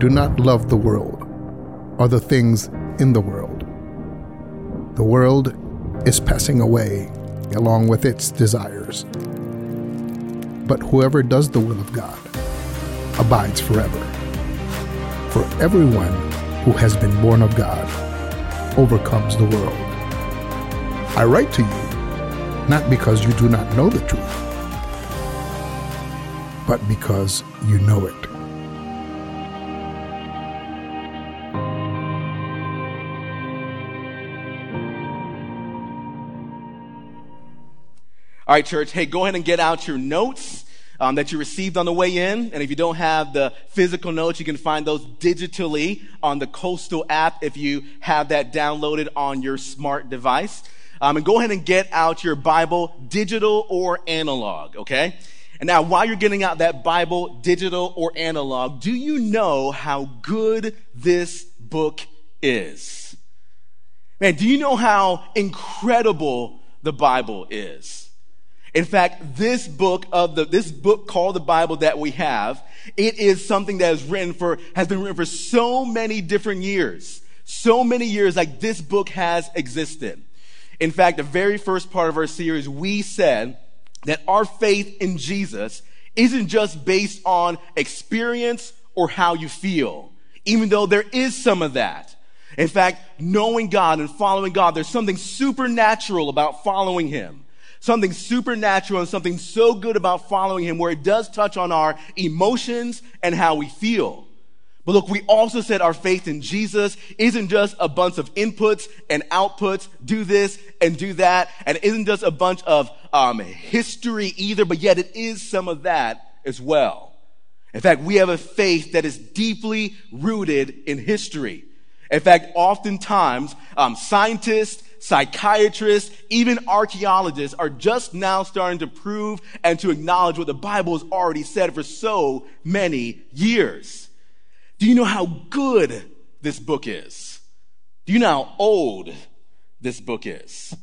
do not love the world or the things in the world. The world is passing away along with its desires. But whoever does the will of God abides forever. For everyone who has been born of God overcomes the world. I write to you not because you do not know the truth, but because you know it. All right, church, hey, go ahead and get out your notes um, that you received on the way in. And if you don't have the physical notes, you can find those digitally on the Coastal app if you have that downloaded on your smart device. Um, and go ahead and get out your Bible, digital or analog, okay? And now, while you're getting out that Bible, digital or analog, do you know how good this book is? Man, do you know how incredible the Bible is? In fact, this book of the, this book called the Bible that we have, it is something that is written for, has been written for so many different years. So many years like this book has existed. In fact, the very first part of our series, we said that our faith in Jesus isn't just based on experience or how you feel, even though there is some of that. In fact, knowing God and following God, there's something supernatural about following Him something supernatural and something so good about following him where it does touch on our emotions and how we feel. But look, we also said our faith in Jesus isn't just a bunch of inputs and outputs, do this and do that, and isn't just a bunch of um, history either, but yet it is some of that as well. In fact, we have a faith that is deeply rooted in history. In fact, oftentimes, um, scientists psychiatrists, even archaeologists are just now starting to prove and to acknowledge what the Bible has already said for so many years. Do you know how good this book is? Do you know how old this book is?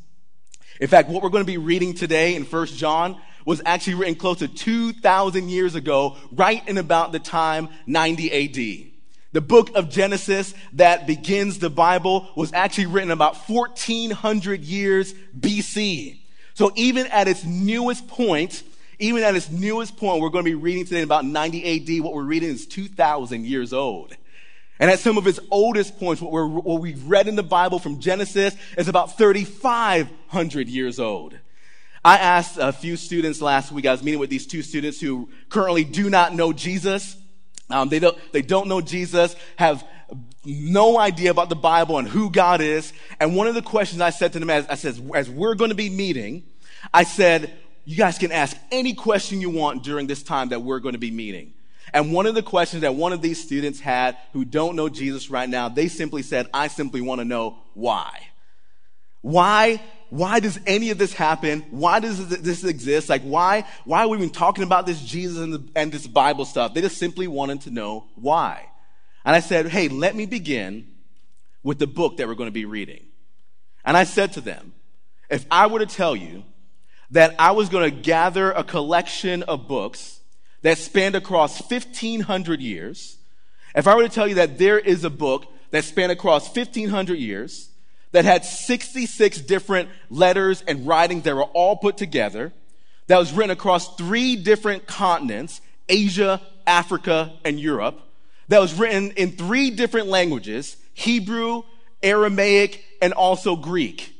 In fact, what we're going to be reading today in 1 John was actually written close to 2,000 years ago, right in about the time 90 AD. The book of Genesis that begins the Bible was actually written about 1400 years BC. So even at its newest point, even at its newest point, we're going to be reading today about 90 AD. What we're reading is 2,000 years old. And at some of its oldest points, what, we're, what we've read in the Bible from Genesis is about 3,500 years old. I asked a few students last week, I was meeting with these two students who currently do not know Jesus. Um, they don't, they don't know Jesus, have no idea about the Bible and who God is. And one of the questions I said to them as, I said, as we're going to be meeting, I said, you guys can ask any question you want during this time that we're going to be meeting. And one of the questions that one of these students had who don't know Jesus right now, they simply said, I simply want to know why. Why why does any of this happen? Why does this exist? Like, why, why are we even talking about this Jesus and, the, and this Bible stuff? They just simply wanted to know why. And I said, hey, let me begin with the book that we're going to be reading. And I said to them, if I were to tell you that I was going to gather a collection of books that spanned across 1500 years, if I were to tell you that there is a book that spanned across 1500 years, that had 66 different letters and writings that were all put together, that was written across three different continents Asia, Africa, and Europe, that was written in three different languages Hebrew, Aramaic, and also Greek,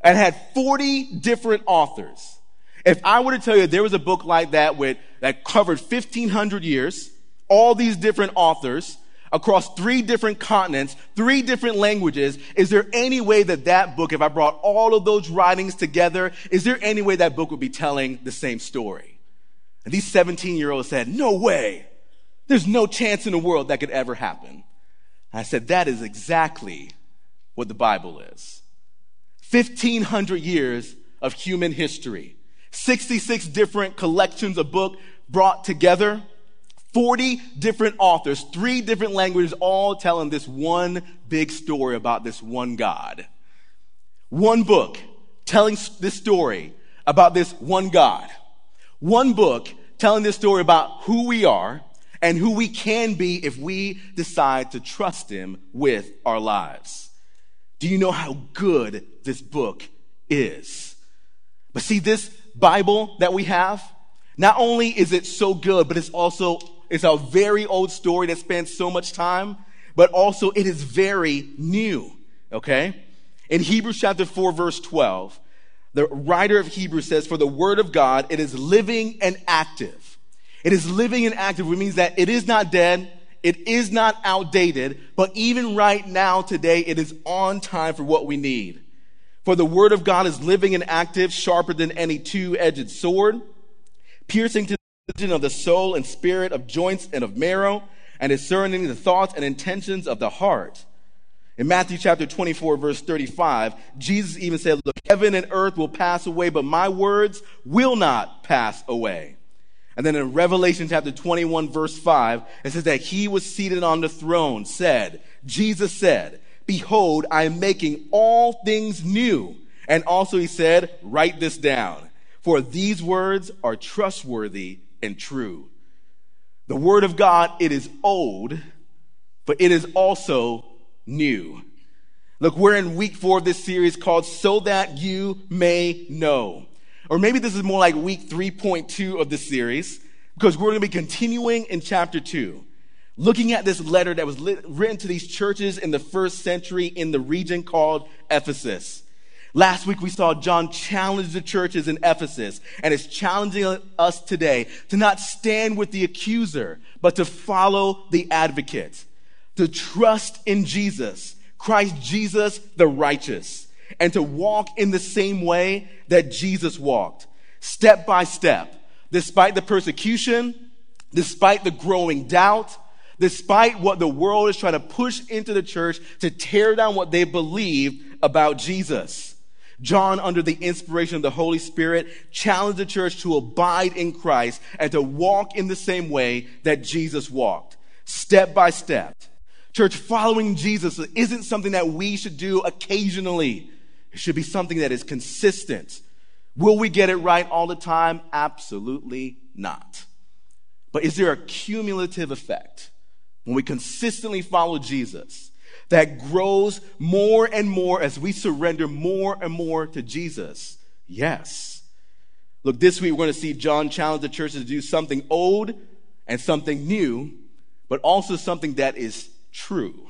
and had 40 different authors. If I were to tell you there was a book like that with, that covered 1500 years, all these different authors, across three different continents, three different languages, is there any way that that book, if I brought all of those writings together, is there any way that book would be telling the same story? And these 17 year olds said, no way. There's no chance in the world that could ever happen. I said, that is exactly what the Bible is. 1500 years of human history, 66 different collections of book brought together 40 different authors, three different languages, all telling this one big story about this one God. One book telling this story about this one God. One book telling this story about who we are and who we can be if we decide to trust Him with our lives. Do you know how good this book is? But see, this Bible that we have, not only is it so good, but it's also, it's a very old story that spans so much time, but also it is very new, okay? In Hebrews chapter 4, verse 12, the writer of Hebrews says, For the word of God, it is living and active. It is living and active, which means that it is not dead, it is not outdated, but even right now, today, it is on time for what we need. For the word of God is living and active, sharper than any two edged sword, piercing to of the soul and spirit, of joints and of marrow, and discerning the thoughts and intentions of the heart. In Matthew chapter 24, verse 35, Jesus even said, Look, heaven and earth will pass away, but my words will not pass away. And then in Revelation chapter 21, verse 5, it says that he was seated on the throne, said, Jesus said, Behold, I am making all things new. And also he said, Write this down, for these words are trustworthy and true. The word of God, it is old, but it is also new. Look, we're in week four of this series called So That You May Know. Or maybe this is more like week 3.2 of the series, because we're going to be continuing in chapter 2, looking at this letter that was lit, written to these churches in the first century in the region called Ephesus. Last week we saw John challenge the churches in Ephesus and is challenging us today to not stand with the accuser, but to follow the advocate, to trust in Jesus, Christ Jesus the righteous and to walk in the same way that Jesus walked, step by step, despite the persecution, despite the growing doubt, despite what the world is trying to push into the church to tear down what they believe about Jesus. John, under the inspiration of the Holy Spirit, challenged the church to abide in Christ and to walk in the same way that Jesus walked, step by step. Church, following Jesus isn't something that we should do occasionally. It should be something that is consistent. Will we get it right all the time? Absolutely not. But is there a cumulative effect when we consistently follow Jesus that grows more and more as we surrender more and more to Jesus? Yes. Look, this week we're going to see John challenge the churches to do something old and something new, but also something that is true.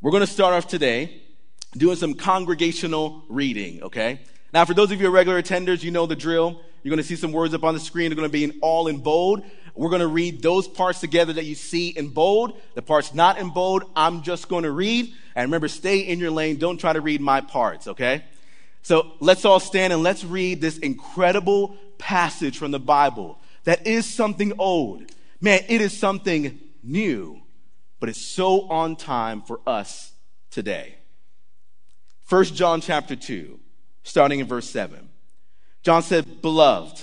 We're going to start off today doing some congregational reading, okay? Now, for those of you regular attenders, you know the drill. You're going to see some words up on the screen. They're going to be in all in bold. We're going to read those parts together that you see in bold. The parts not in bold, I'm just going to read. And remember, stay in your lane. Don't try to read my parts, okay? So let's all stand and let's read this incredible passage from the Bible that is something old. Man, it is something new, but it's so on time for us today. 1 John chapter 2, starting in verse 7. John said, Beloved,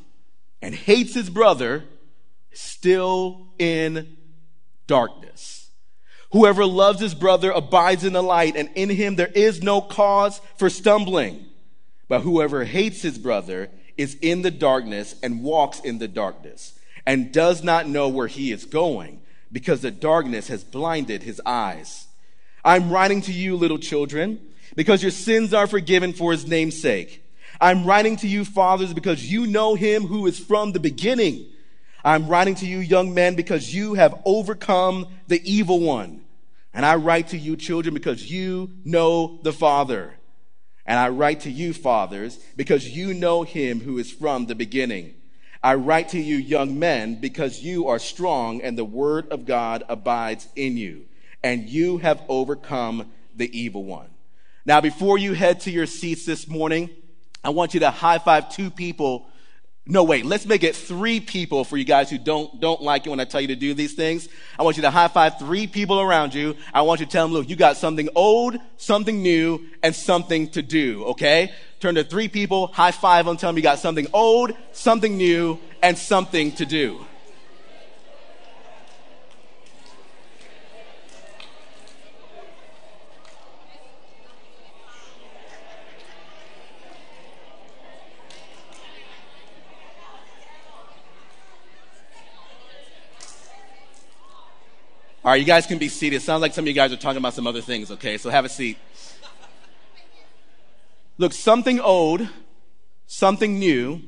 and hates his brother still in darkness. Whoever loves his brother abides in the light, and in him there is no cause for stumbling. But whoever hates his brother is in the darkness and walks in the darkness and does not know where he is going because the darkness has blinded his eyes. I'm writing to you, little children, because your sins are forgiven for his name's sake. I'm writing to you, fathers, because you know him who is from the beginning. I'm writing to you, young men, because you have overcome the evil one. And I write to you, children, because you know the Father. And I write to you, fathers, because you know him who is from the beginning. I write to you, young men, because you are strong and the word of God abides in you, and you have overcome the evil one. Now, before you head to your seats this morning, I want you to high five two people No, wait, let's make it three people for you guys who don't, don't like it when I tell you to do these things. I want you to high five three people around you. I want you to tell them, look, you got something old, something new, and something to do, okay? Turn to three people, high five them, tell them you got something old, something new, and something to do. All right, you guys can be seated. It sounds like some of you guys are talking about some other things, okay? So have a seat. Look, something old, something new,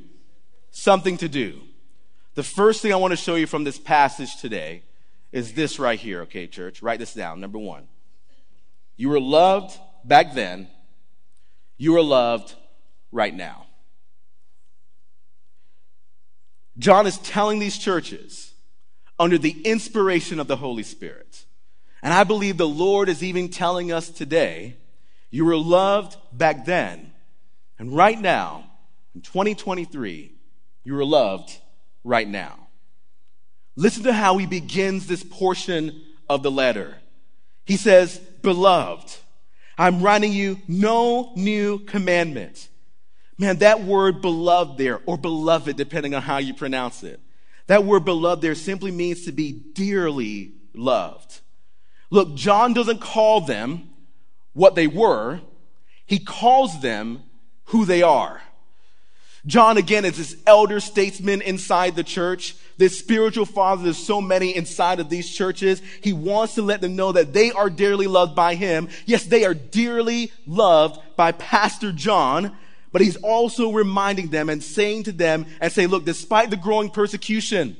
something to do. The first thing I want to show you from this passage today is this right here, okay, church? Write this down. Number one. You were loved back then, you are loved right now. John is telling these churches under the inspiration of the Holy Spirit. And I believe the Lord is even telling us today, you were loved back then. And right now, in 2023, you are loved right now. Listen to how he begins this portion of the letter. He says, Beloved, I'm writing you no new commandment. Man, that word beloved there, or beloved, depending on how you pronounce it. That word beloved there simply means to be dearly loved. Look, John doesn't call them what they were, he calls them who they are. John, again, is this elder statesman inside the church, this spiritual father. There's so many inside of these churches. He wants to let them know that they are dearly loved by him. Yes, they are dearly loved by Pastor John, but he's also reminding them and saying to them and say, look, despite the growing persecution,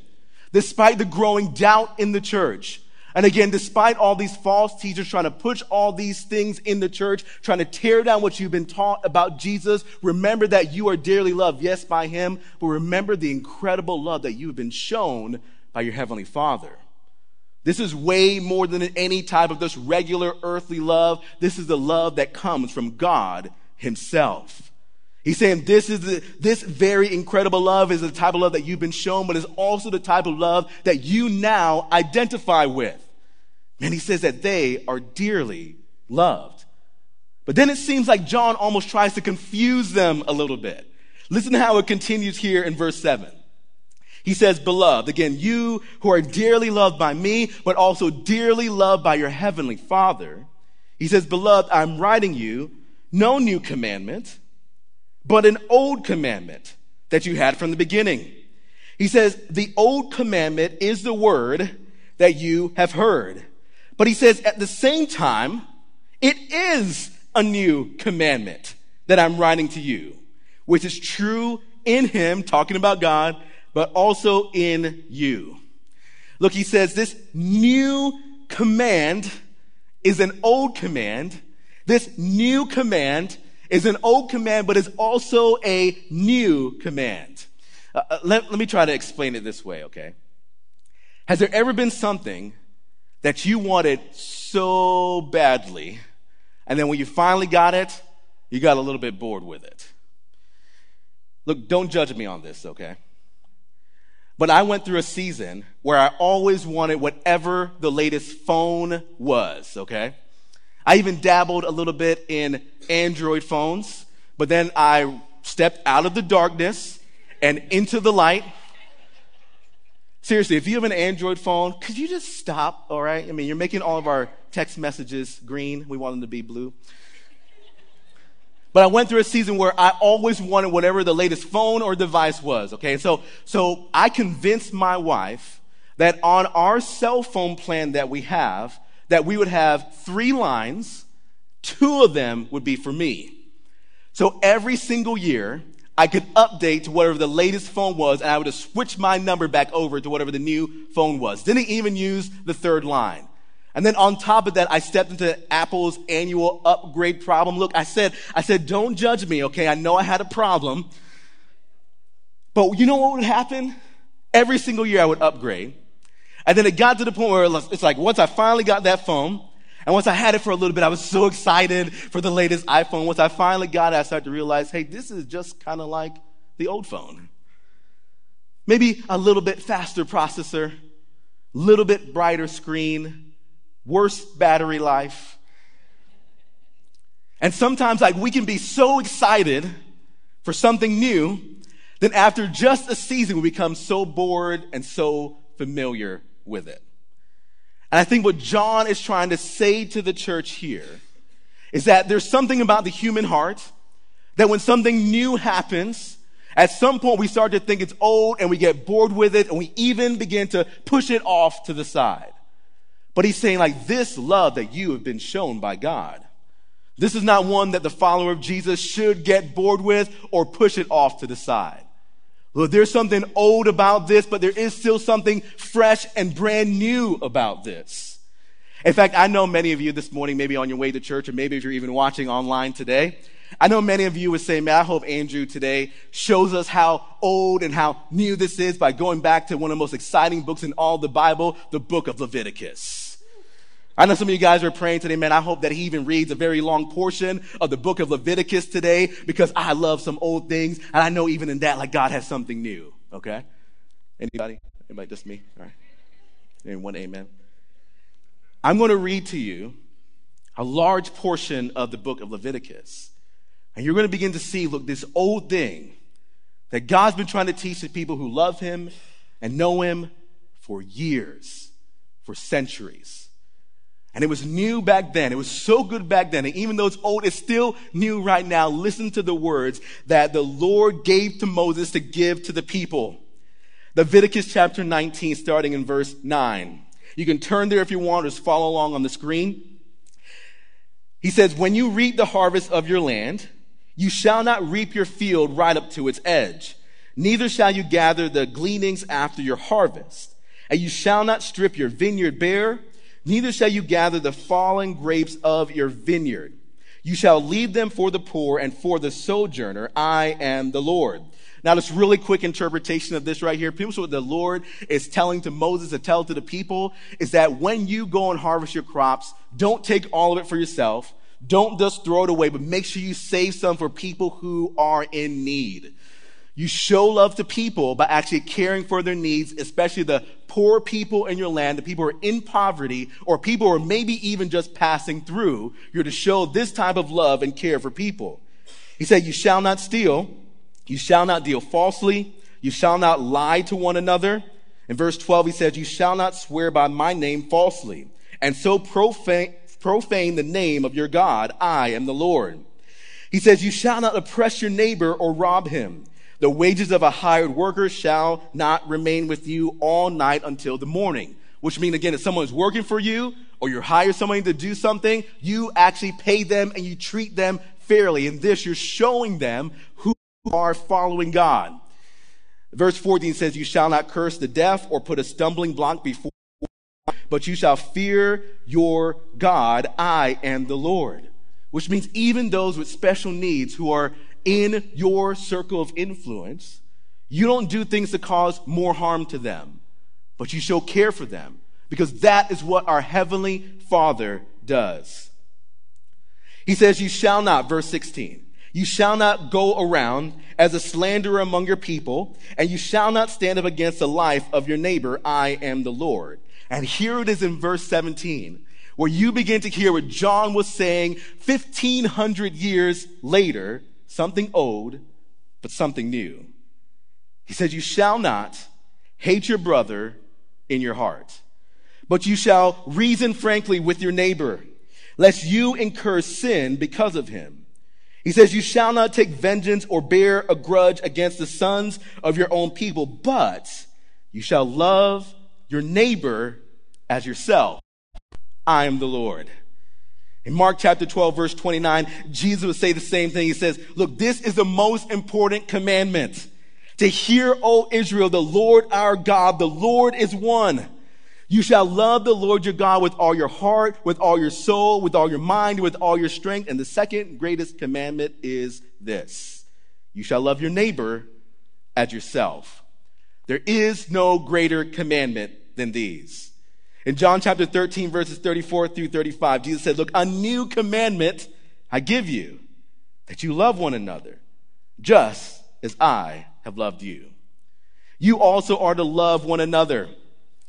despite the growing doubt in the church, and again, despite all these false teachers trying to push all these things in the church, trying to tear down what you've been taught about Jesus, remember that you are dearly loved, yes, by Him, but remember the incredible love that you've been shown by your Heavenly Father. This is way more than any type of this regular earthly love. This is the love that comes from God Himself. He's saying this is the, this very incredible love is the type of love that you've been shown, but is also the type of love that you now identify with. And he says that they are dearly loved. But then it seems like John almost tries to confuse them a little bit. Listen to how it continues here in verse 7. He says, Beloved, again, you who are dearly loved by me, but also dearly loved by your heavenly Father. He says, Beloved, I'm writing you no new commandment but an old commandment that you had from the beginning. He says, the old commandment is the word that you have heard. But he says, at the same time, it is a new commandment that I'm writing to you, which is true in him, talking about God, but also in you. Look, he says, this new command is an old command. This new command is an old command, but is also a new command. Uh, uh, let, let me try to explain it this way, okay? Has there ever been something that you wanted so badly, and then when you finally got it, you got a little bit bored with it? Look, don't judge me on this, okay? But I went through a season where I always wanted whatever the latest phone was, okay? I even dabbled a little bit in Android phones, but then I stepped out of the darkness and into the light. Seriously, if you have an Android phone, could you just stop, all right? I mean, you're making all of our text messages green. We want them to be blue. But I went through a season where I always wanted whatever the latest phone or device was, okay? So, so I convinced my wife that on our cell phone plan that we have, that we would have three lines, two of them would be for me. So every single year, I could update to whatever the latest phone was, and I would just switch my number back over to whatever the new phone was. Didn't even use the third line. And then on top of that, I stepped into Apple's annual upgrade problem. Look, I said, I said, don't judge me, okay? I know I had a problem. But you know what would happen? Every single year I would upgrade. And then it got to the point where it's like once I finally got that phone, and once I had it for a little bit, I was so excited for the latest iPhone. Once I finally got it, I started to realize, hey, this is just kind of like the old phone. maybe a little bit faster processor, little bit brighter screen, worse battery life. And sometimes like we can be so excited for something new then after just a season we become so bored and so familiar with it. And I think what John is trying to say to the church here is that there's something about the human heart that when something new happens, at some point we start to think it's old and we get bored with it and we even begin to push it off to the side. But he's saying like this love that you have been shown by God. This is not one that the follower of Jesus should get bored with or push it off to the side. Look, there's something old about this, but there is still something fresh and brand new about this. In fact, I know many of you this morning, maybe on your way to church, or maybe if you're even watching online today, I know many of you would say, man, I hope Andrew today shows us how old and how new this is by going back to one of the most exciting books in all the Bible, the book of Leviticus. I know some of you guys are praying today, man. I hope that he even reads a very long portion of the book of Leviticus today because I love some old things. And I know even in that, like God has something new. Okay? Anybody? Anybody? Just me? All right. And one amen. I'm going to read to you a large portion of the book of Leviticus. And you're going to begin to see, look, this old thing that God's been trying to teach the people who love him and know him for years, for centuries. And it was new back then. It was so good back then. And even though it's old, it's still new right now. Listen to the words that the Lord gave to Moses to give to the people. Leviticus chapter 19, starting in verse 9. You can turn there if you want, or just follow along on the screen. He says, When you reap the harvest of your land, you shall not reap your field right up to its edge, neither shall you gather the gleanings after your harvest. And you shall not strip your vineyard bare, neither shall you gather the fallen grapes of your vineyard. You shall leave them for the poor and for the sojourner. I am the Lord. Now, this really quick interpretation of this right here. People, what the Lord is telling to Moses to tell to the people is that when you go and harvest your crops, don't take all of it for yourself. Don't just throw it away, but make sure you save some for people who are in need. You show love to people by actually caring for their needs, especially the poor people in your land, the people who are in poverty, or people who are maybe even just passing through. You're to show this type of love and care for people. He said, You shall not steal, you shall not deal falsely, you shall not lie to one another. In verse 12, he says, You shall not swear by my name falsely, and so profane, profane the name of your God. I am the Lord. He says, You shall not oppress your neighbor or rob him. The wages of a hired worker shall not remain with you all night until the morning. Which means, again, if someone's working for you or you hire somebody to do something, you actually pay them and you treat them fairly. In this, you're showing them who are following God. Verse 14 says, You shall not curse the deaf or put a stumbling block before, but you shall fear your God. I am the Lord. Which means even those with special needs who are in your circle of influence, you don't do things to cause more harm to them, but you show care for them because that is what our heavenly Father does. He says, You shall not, verse 16, you shall not go around as a slanderer among your people, and you shall not stand up against the life of your neighbor. I am the Lord. And here it is in verse 17, where you begin to hear what John was saying 1500 years later something old, but something new. He says, You shall not hate your brother in your heart, but you shall reason frankly with your neighbor, lest you incur sin because of him. He says, You shall not take vengeance or bear a grudge against the sons of your own people, but you shall love your neighbor as yourself. I am the Lord. In Mark chapter 12, verse 29, Jesus would say the same thing. He says, Look, this is the most important commandment. To hear, O Israel, the Lord our God, the Lord is one. You shall love the Lord your God with all your heart, with all your soul, with all your mind, with all your strength. And the second greatest commandment is this you shall love your neighbor as yourself. There is no greater commandment than these. In John chapter 13, verses 34 through 35, Jesus said, Look, a new commandment I give you, that you love one another, just as I have loved you. you also are to love one another.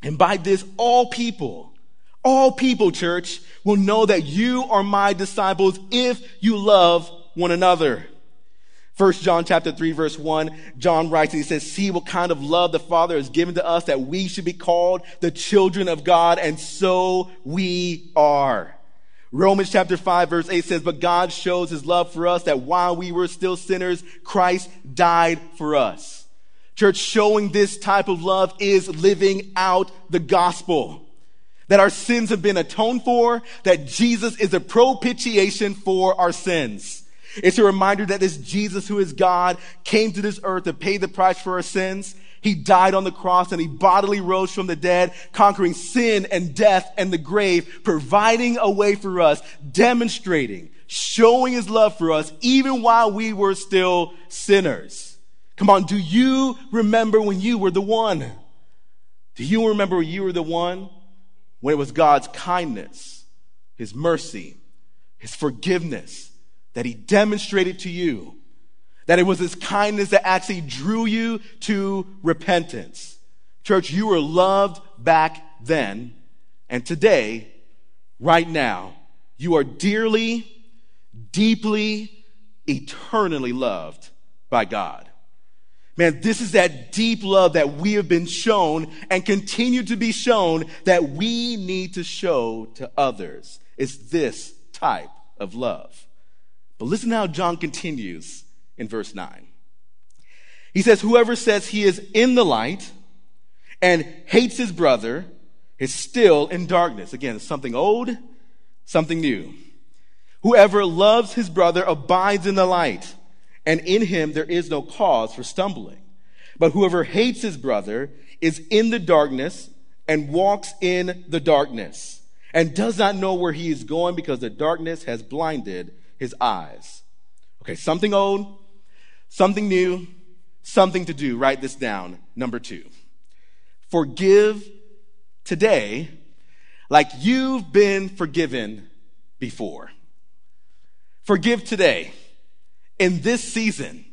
And by this, all people, all people, church, will know that you are my disciples if you love one another. First John chapter 3 verse 1, John writes and he says, see what kind of love the Father has given to us that we should be called the children of God and so we are. Romans chapter 5 verse 8 says, but God shows his love for us that while we were still sinners, Christ died for us. Church, showing this type of love is living out the gospel. That our sins have been atoned for, that Jesus is a propitiation for our sins. It's a reminder that this Jesus who is God came to this earth to pay the price for our sins. He died on the cross and he bodily rose from the dead, conquering sin and death and the grave, providing a way for us, demonstrating, showing his love for us, even while we were still sinners. Come on, do you remember when you were the one? Do you remember when you were the one? When it was God's kindness, his mercy, his forgiveness, that he demonstrated to you that it was his kindness that actually drew you to repentance. Church, you were loved back then, and today, right now, you are dearly, deeply, eternally loved by God. Man, this is that deep love that we have been shown and continue to be shown that we need to show to others. It's this type of love. But listen how John continues in verse 9. He says, Whoever says he is in the light and hates his brother is still in darkness. Again, something old, something new. Whoever loves his brother abides in the light, and in him there is no cause for stumbling. But whoever hates his brother is in the darkness and walks in the darkness and does not know where he is going because the darkness has blinded his eyes. Okay, something old, something new, something to do. Write this down. Number two. Forgive today like you've been forgiven before. Forgive today in this season.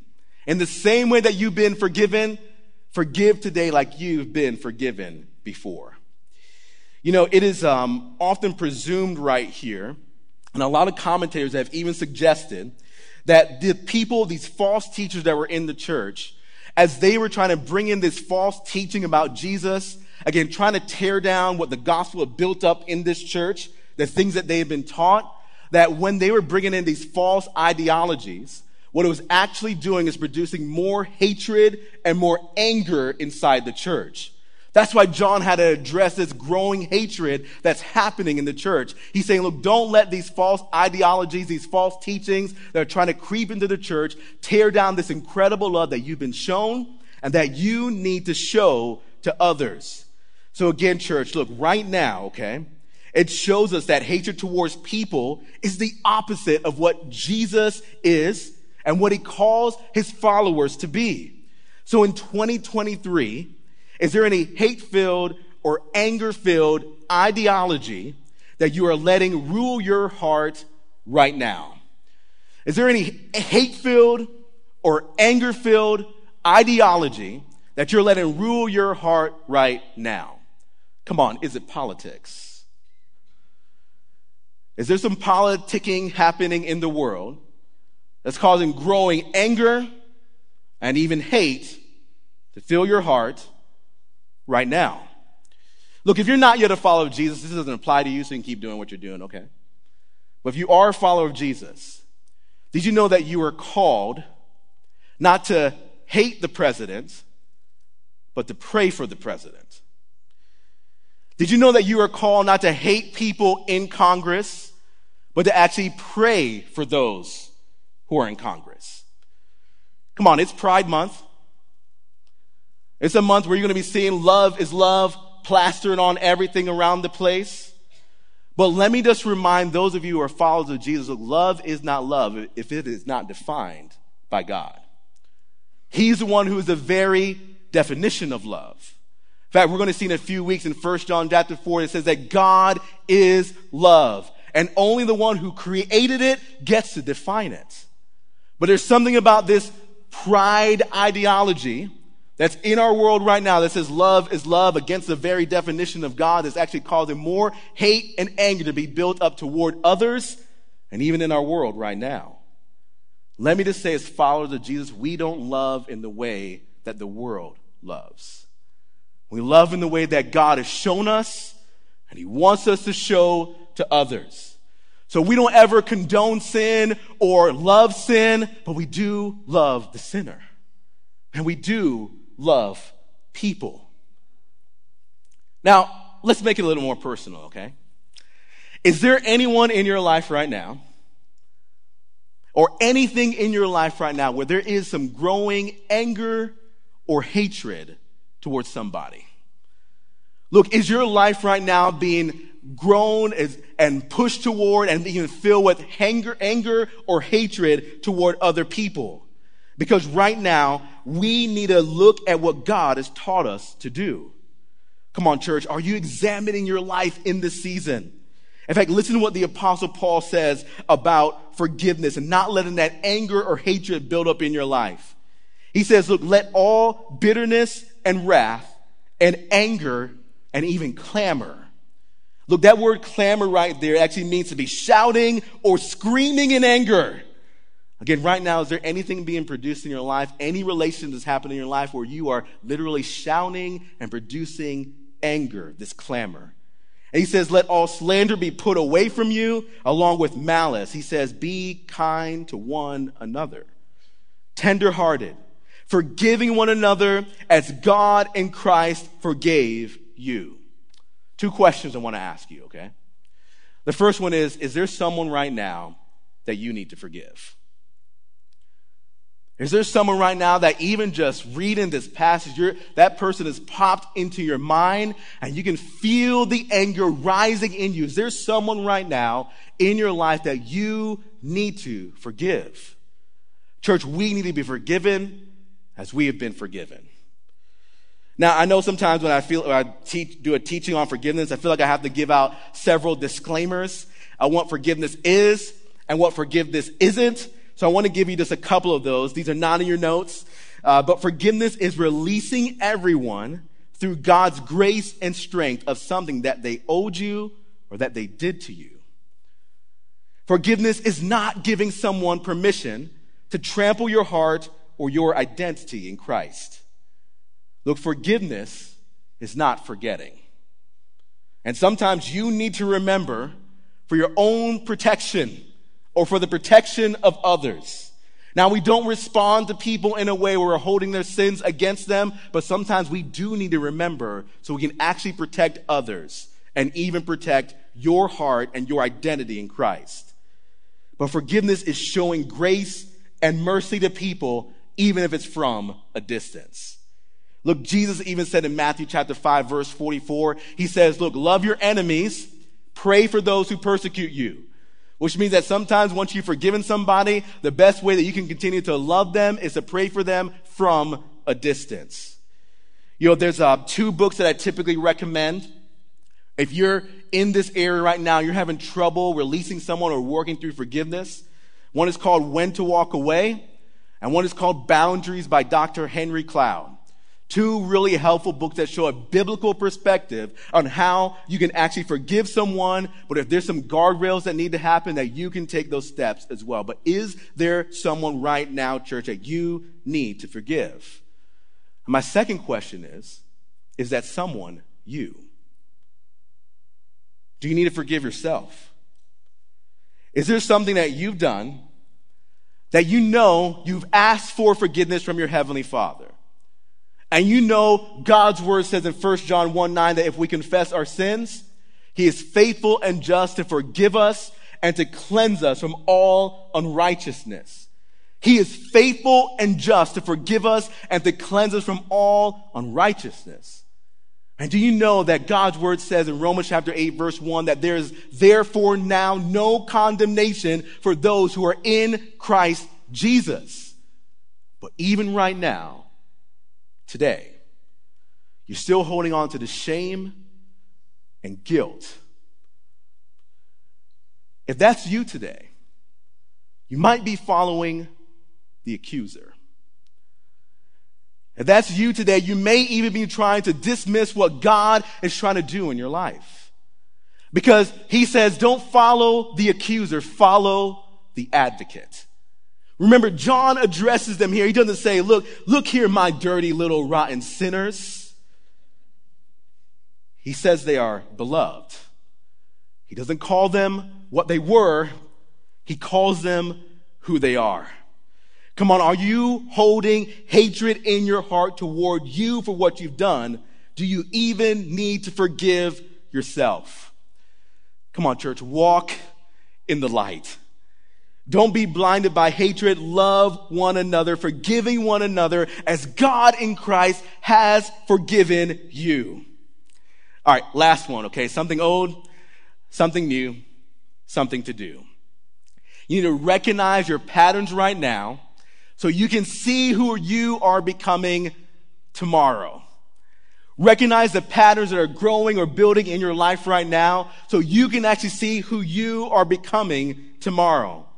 In the same way that you've been forgiven, forgive today like you've been forgiven before. You know, it is um, often presumed right here and a lot of commentators have even suggested that the people, these false teachers that were in the church, as they were trying to bring in this false teaching about Jesus, again, trying to tear down what the gospel had built up in this church, the things that they had been taught, that when they were bringing in these false ideologies, what it was actually doing is producing more hatred and more anger inside the church. That's why John had to address this growing hatred that's happening in the church. He's saying, look, don't let these false ideologies, these false teachings that are trying to creep into the church tear down this incredible love that you've been shown and that you need to show to others. So again, church, look, right now, okay, it shows us that hatred towards people is the opposite of what Jesus is and what he calls his followers to be. So in 2023, is there any hate filled or anger filled ideology that you are letting rule your heart right now? Is there any hate filled or anger filled ideology that you're letting rule your heart right now? Come on, is it politics? Is there some politicking happening in the world that's causing growing anger and even hate to fill your heart right now. Look, if you're not yet a follower of Jesus, this doesn't apply to you, so you can keep doing what you're doing, okay? But if you are a follower of Jesus, did you know that you are called not to hate the president, but to pray for the president? Did you know that you are called not to hate people in Congress, but to actually pray for those who are in Congress? Come on, it's Pride Month. It's a month where you're going to be seeing love is love plastered on everything around the place. But let me just remind those of you who are followers of Jesus, look, love is not love if it is not defined by God. He's the one who is the very definition of love. In fact, we're going to see in a few weeks in 1 John chapter 4, it says that God is love. And only the one who created it gets to define it. But there's something about this pride ideology that's in our world right now that says love is love against the very definition of God that's actually causing more hate and anger to be built up toward others and even in our world right now. Let me just say, as followers of Jesus, we don't love in the way that the world loves. We love in the way that God has shown us and He wants us to show to others. So we don't ever condone sin or love sin, but we do love the sinner. And we do love people. Now, let's make it a little more personal, okay? Is there anyone in your life right now, or anything in your life right now, where there is some growing anger or hatred towards somebody? Look, is your life right now being grown and pushed toward and even filled with anger, anger or hatred toward other people? Because right now, we need to look at what God has taught us to do. Come on, church. Are you examining your life in this season? In fact, listen to what the apostle Paul says about forgiveness and not letting that anger or hatred build up in your life. He says, look, let all bitterness and wrath and anger and even clamor. Look, that word clamor right there actually means to be shouting or screaming in anger. Again, right now, is there anything being produced in your life, any relation that's happening in your life where you are literally shouting and producing anger, this clamor? And he says, let all slander be put away from you along with malice. He says, be kind to one another, tenderhearted, forgiving one another as God in Christ forgave you. Two questions I want to ask you, okay? The first one is, is there someone right now that you need to forgive? Is there someone right now that even just reading this passage, that person has popped into your mind and you can feel the anger rising in you? Is there someone right now in your life that you need to forgive? Church, we need to be forgiven as we have been forgiven. Now, I know sometimes when I feel, when I teach, do a teaching on forgiveness, I feel like I have to give out several disclaimers on what forgiveness is and what forgiveness isn't. So I want to give you just a couple of those. These are not in your notes. Uh, but forgiveness is releasing everyone through God's grace and strength of something that they owed you or that they did to you. Forgiveness is not giving someone permission to trample your heart or your identity in Christ. Look, forgiveness is not forgetting. And sometimes you need to remember for your own protection or for the protection of others. Now, we don't respond to people in a way where we're holding their sins against them, but sometimes we do need to remember so we can actually protect others and even protect your heart and your identity in Christ. But forgiveness is showing grace and mercy to people, even if it's from a distance. Look, Jesus even said in Matthew chapter 5, verse 44, he says, Look, love your enemies, pray for those who persecute you. Which means that sometimes once you've forgiven somebody, the best way that you can continue to love them is to pray for them from a distance. You know, there's uh, two books that I typically recommend. If you're in this area right now, you're having trouble releasing someone or working through forgiveness. One is called When to Walk Away, and one is called Boundaries by Dr. Henry Cloud. Two really helpful books that show a biblical perspective on how you can actually forgive someone, but if there's some guardrails that need to happen, that you can take those steps as well. But is there someone right now, church, that you need to forgive? My second question is, is that someone you? Do you need to forgive yourself? Is there something that you've done that you know you've asked for forgiveness from your Heavenly Father? And you know God's word says in 1 John 1 9 that if we confess our sins, he is faithful and just to forgive us and to cleanse us from all unrighteousness. He is faithful and just to forgive us and to cleanse us from all unrighteousness. And do you know that God's word says in Romans chapter 8 verse 1 that there is therefore now no condemnation for those who are in Christ Jesus. But even right now, today, you're still holding on to the shame and guilt. If that's you today, you might be following the accuser. If that's you today, you may even be trying to dismiss what God is trying to do in your life. Because he says, don't follow the accuser, follow the advocate. Remember, John addresses them here. He doesn't say, look, look here, my dirty little rotten sinners. He says they are beloved. He doesn't call them what they were. He calls them who they are. Come on, are you holding hatred in your heart toward you for what you've done? Do you even need to forgive yourself? Come on, church, walk in the light. Don't be blinded by hatred. Love one another, forgiving one another as God in Christ has forgiven you. All right, last one, okay? Something old, something new, something to do. You need to recognize your patterns right now so you can see who you are becoming tomorrow. Recognize the patterns that are growing or building in your life right now so you can actually see who you are becoming tomorrow.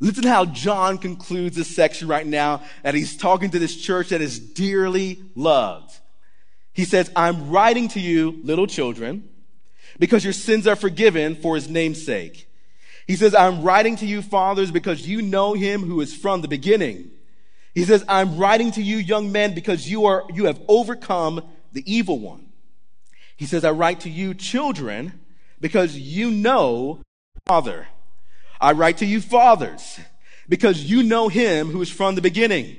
Listen how John concludes this section right now that he's talking to this church that is dearly loved. He says, I'm writing to you, little children, because your sins are forgiven for his name's sake. He says, I'm writing to you, fathers, because you know him who is from the beginning. He says, I'm writing to you, young men, because you are, you have overcome the evil one. He says, I write to you, children, because you know Father. I write to you, fathers, because you know him who is from the beginning.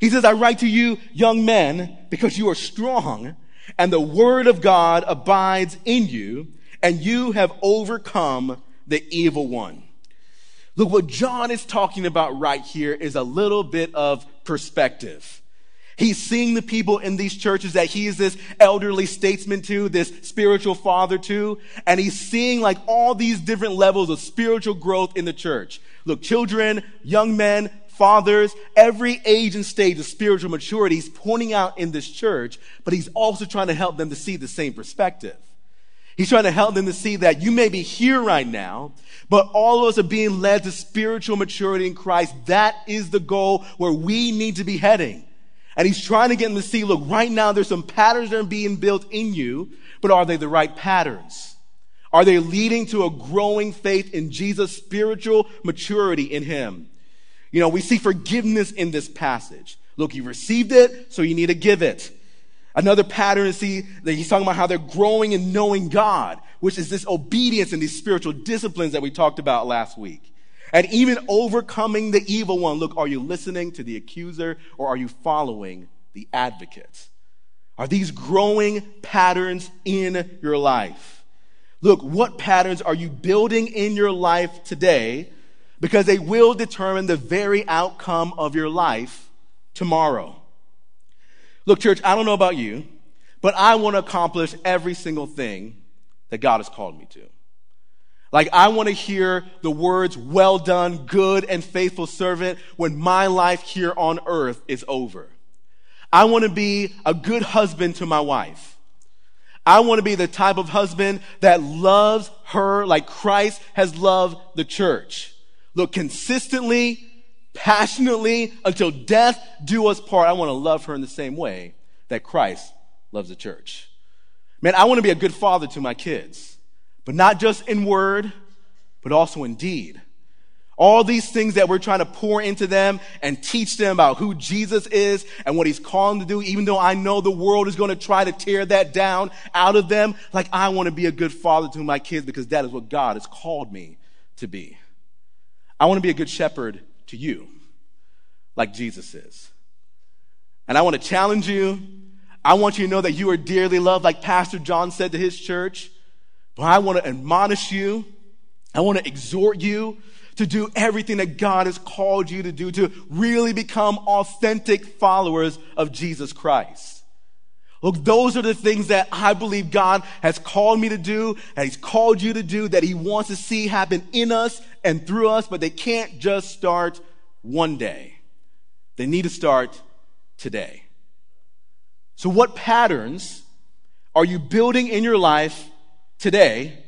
He says, I write to you, young men, because you are strong and the word of God abides in you and you have overcome the evil one. Look, what John is talking about right here is a little bit of perspective. He's seeing the people in these churches that he is this elderly statesman to, this spiritual father to, and he's seeing like all these different levels of spiritual growth in the church. Look, children, young men, fathers, every age and stage of spiritual maturity he's pointing out in this church, but he's also trying to help them to see the same perspective. He's trying to help them to see that you may be here right now, but all of us are being led to spiritual maturity in Christ. That is the goal where we need to be heading. And he's trying to get them to see, look, right now there's some patterns that are being built in you, but are they the right patterns? Are they leading to a growing faith in Jesus, spiritual maturity in him? You know, we see forgiveness in this passage. Look, you received it, so you need to give it. Another pattern is see that he's talking about how they're growing in knowing God, which is this obedience and these spiritual disciplines that we talked about last week. And even overcoming the evil one. Look, are you listening to the accuser or are you following the advocate? Are these growing patterns in your life? Look, what patterns are you building in your life today? Because they will determine the very outcome of your life tomorrow. Look, church, I don't know about you, but I want to accomplish every single thing that God has called me to. Like, I want to hear the words, well done, good and faithful servant, when my life here on earth is over. I want to be a good husband to my wife. I want to be the type of husband that loves her like Christ has loved the church. Look, consistently, passionately until death do us part. I want to love her in the same way that Christ loves the church. Man, I want to be a good father to my kids, but not just in word, but also in deed. All these things that we're trying to pour into them and teach them about who Jesus is and what he's calling them to do, even though I know the world is going to try to tear that down out of them, like I want to be a good father to my kids because that is what God has called me to be. I want to be a good shepherd to you like Jesus is. And I want to challenge you. I want you to know that you are dearly loved, like Pastor John said to his church. I want to admonish you. I want to exhort you to do everything that God has called you to do to really become authentic followers of Jesus Christ. Look, those are the things that I believe God has called me to do, and He's called you to do, that He wants to see happen in us and through us, but they can't just start one day. They need to start today. So, what patterns are you building in your life today?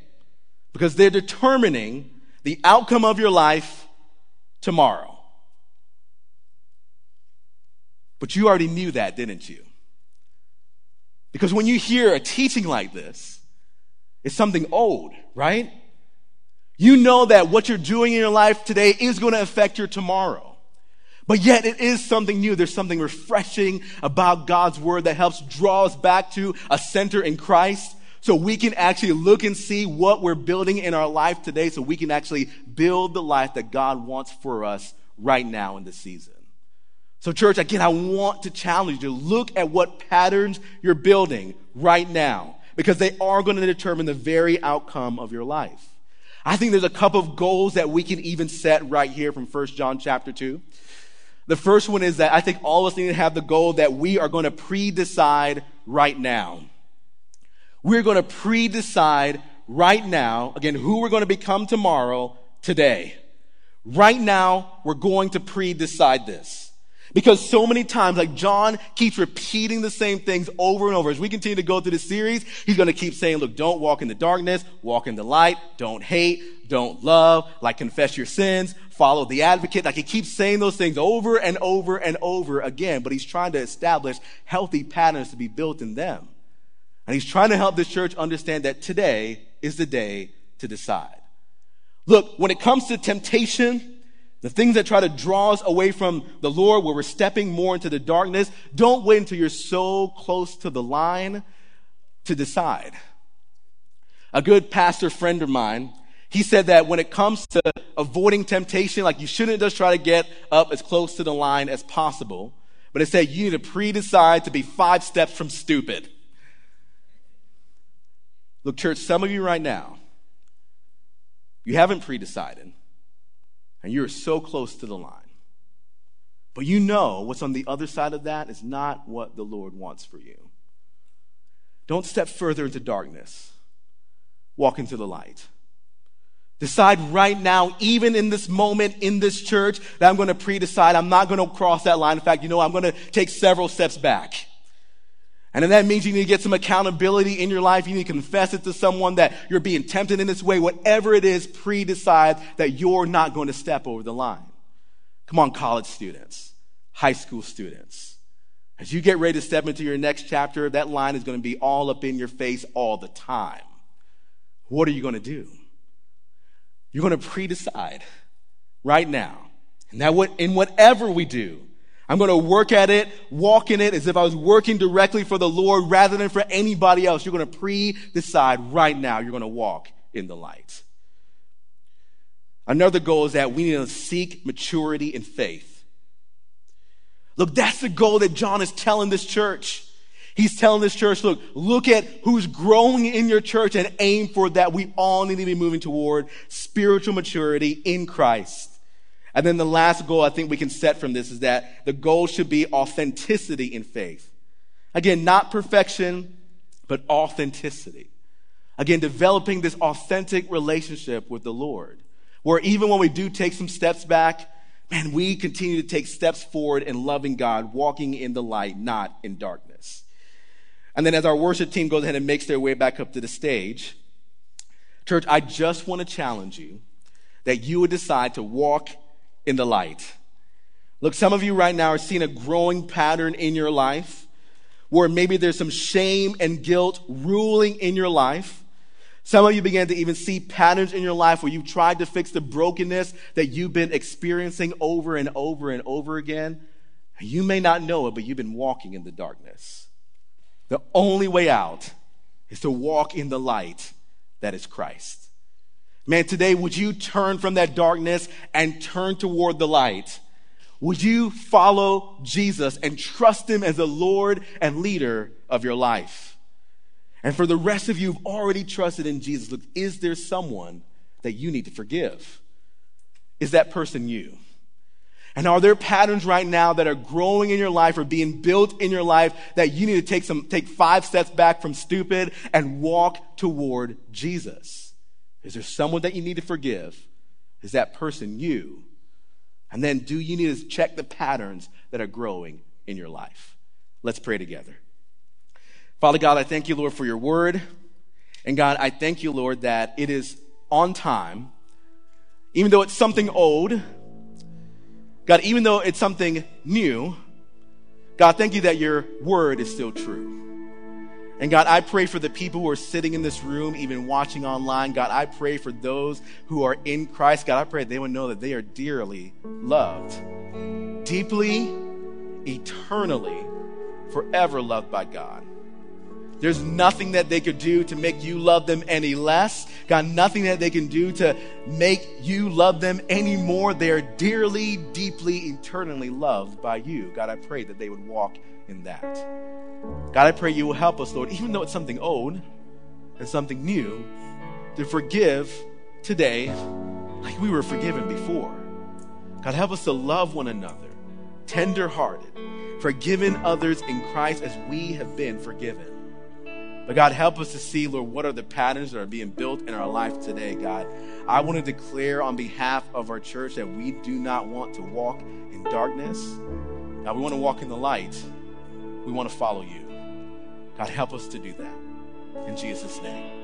Because they're determining the outcome of your life tomorrow. But you already knew that, didn't you? Because when you hear a teaching like this, it's something old, right? You know that what you're doing in your life today is going to affect your tomorrow. But yet it is something new. There's something refreshing about God's word that helps draw us back to a center in Christ so we can actually look and see what we're building in our life today so we can actually build the life that God wants for us right now in this season. So, church, again, I want to challenge you to look at what patterns you're building right now because they are going to determine the very outcome of your life. I think there's a couple of goals that we can even set right here from 1 John chapter 2. The first one is that I think all of us need to have the goal that we are going to pre-decide right now. We're going to pre-decide right now, again, who we're going to become tomorrow, today. Right now, we're going to pre-decide this. Because so many times, like John keeps repeating the same things over and over. As we continue to go through this series, he's going to keep saying, look, don't walk in the darkness, walk in the light, don't hate, don't love, like confess your sins, follow the advocate. Like he keeps saying those things over and over and over again, but he's trying to establish healthy patterns to be built in them. And he's trying to help this church understand that today is the day to decide. Look, when it comes to temptation, the things that try to draw us away from the Lord, where we're stepping more into the darkness, don't wait until you're so close to the line to decide. A good pastor friend of mine, he said that when it comes to avoiding temptation, like you shouldn't just try to get up as close to the line as possible, but it said you need to pre-decide to be five steps from stupid. Look, church, some of you right now, you haven't pre-decided and you're so close to the line. But you know what's on the other side of that is not what the Lord wants for you. Don't step further into darkness. Walk into the light. Decide right now, even in this moment in this church, that I'm going to pre decide. I'm not going to cross that line. In fact, you know, I'm going to take several steps back. And then that means you need to get some accountability in your life. You need to confess it to someone that you're being tempted in this way. Whatever it is, pre decide that you're not going to step over the line. Come on, college students, high school students. As you get ready to step into your next chapter, that line is going to be all up in your face all the time. What are you going to do? You're going to pre decide right now. And that what, in whatever we do, I'm going to work at it, walk in it as if I was working directly for the Lord rather than for anybody else. You're going to pre-decide right now you're going to walk in the light. Another goal is that we need to seek maturity in faith. Look, that's the goal that John is telling this church. He's telling this church, look, look at who's growing in your church and aim for that. We all need to be moving toward spiritual maturity in Christ. And then the last goal I think we can set from this is that the goal should be authenticity in faith. Again, not perfection, but authenticity. Again, developing this authentic relationship with the Lord, where even when we do take some steps back, man, we continue to take steps forward in loving God, walking in the light, not in darkness. And then as our worship team goes ahead and makes their way back up to the stage, church, I just want to challenge you that you would decide to walk in the light. Look, some of you right now are seeing a growing pattern in your life where maybe there's some shame and guilt ruling in your life. Some of you began to even see patterns in your life where you've tried to fix the brokenness that you've been experiencing over and over and over again. You may not know it, but you've been walking in the darkness. The only way out is to walk in the light that is Christ. Man, today, would you turn from that darkness and turn toward the light? Would you follow Jesus and trust him as the Lord and leader of your life? And for the rest of you who've already trusted in Jesus, look, is there someone that you need to forgive? Is that person you? And are there patterns right now that are growing in your life or being built in your life that you need to take some, take five steps back from stupid and walk toward Jesus? Is there someone that you need to forgive? Is that person you? And then do you need to check the patterns that are growing in your life? Let's pray together. Father God, I thank you, Lord, for your word. And God, I thank you, Lord, that it is on time, even though it's something old. God, even though it's something new, God, thank you that your word is still true. And God, I pray for the people who are sitting in this room, even watching online. God, I pray for those who are in Christ. God, I pray they would know that they are dearly loved, deeply, eternally, forever loved by God. There's nothing that they could do to make you love them any less. God, nothing that they can do to make you love them any more. They are dearly, deeply, eternally loved by you. God, I pray that they would walk in that. God, I pray you will help us, Lord, even though it's something old and something new, to forgive today like we were forgiven before. God, help us to love one another, tender hearted, forgiving others in Christ as we have been forgiven. But God, help us to see, Lord, what are the patterns that are being built in our life today, God. I want to declare on behalf of our church that we do not want to walk in darkness. God, we want to walk in the light. We want to follow you. God, help us to do that. In Jesus' name.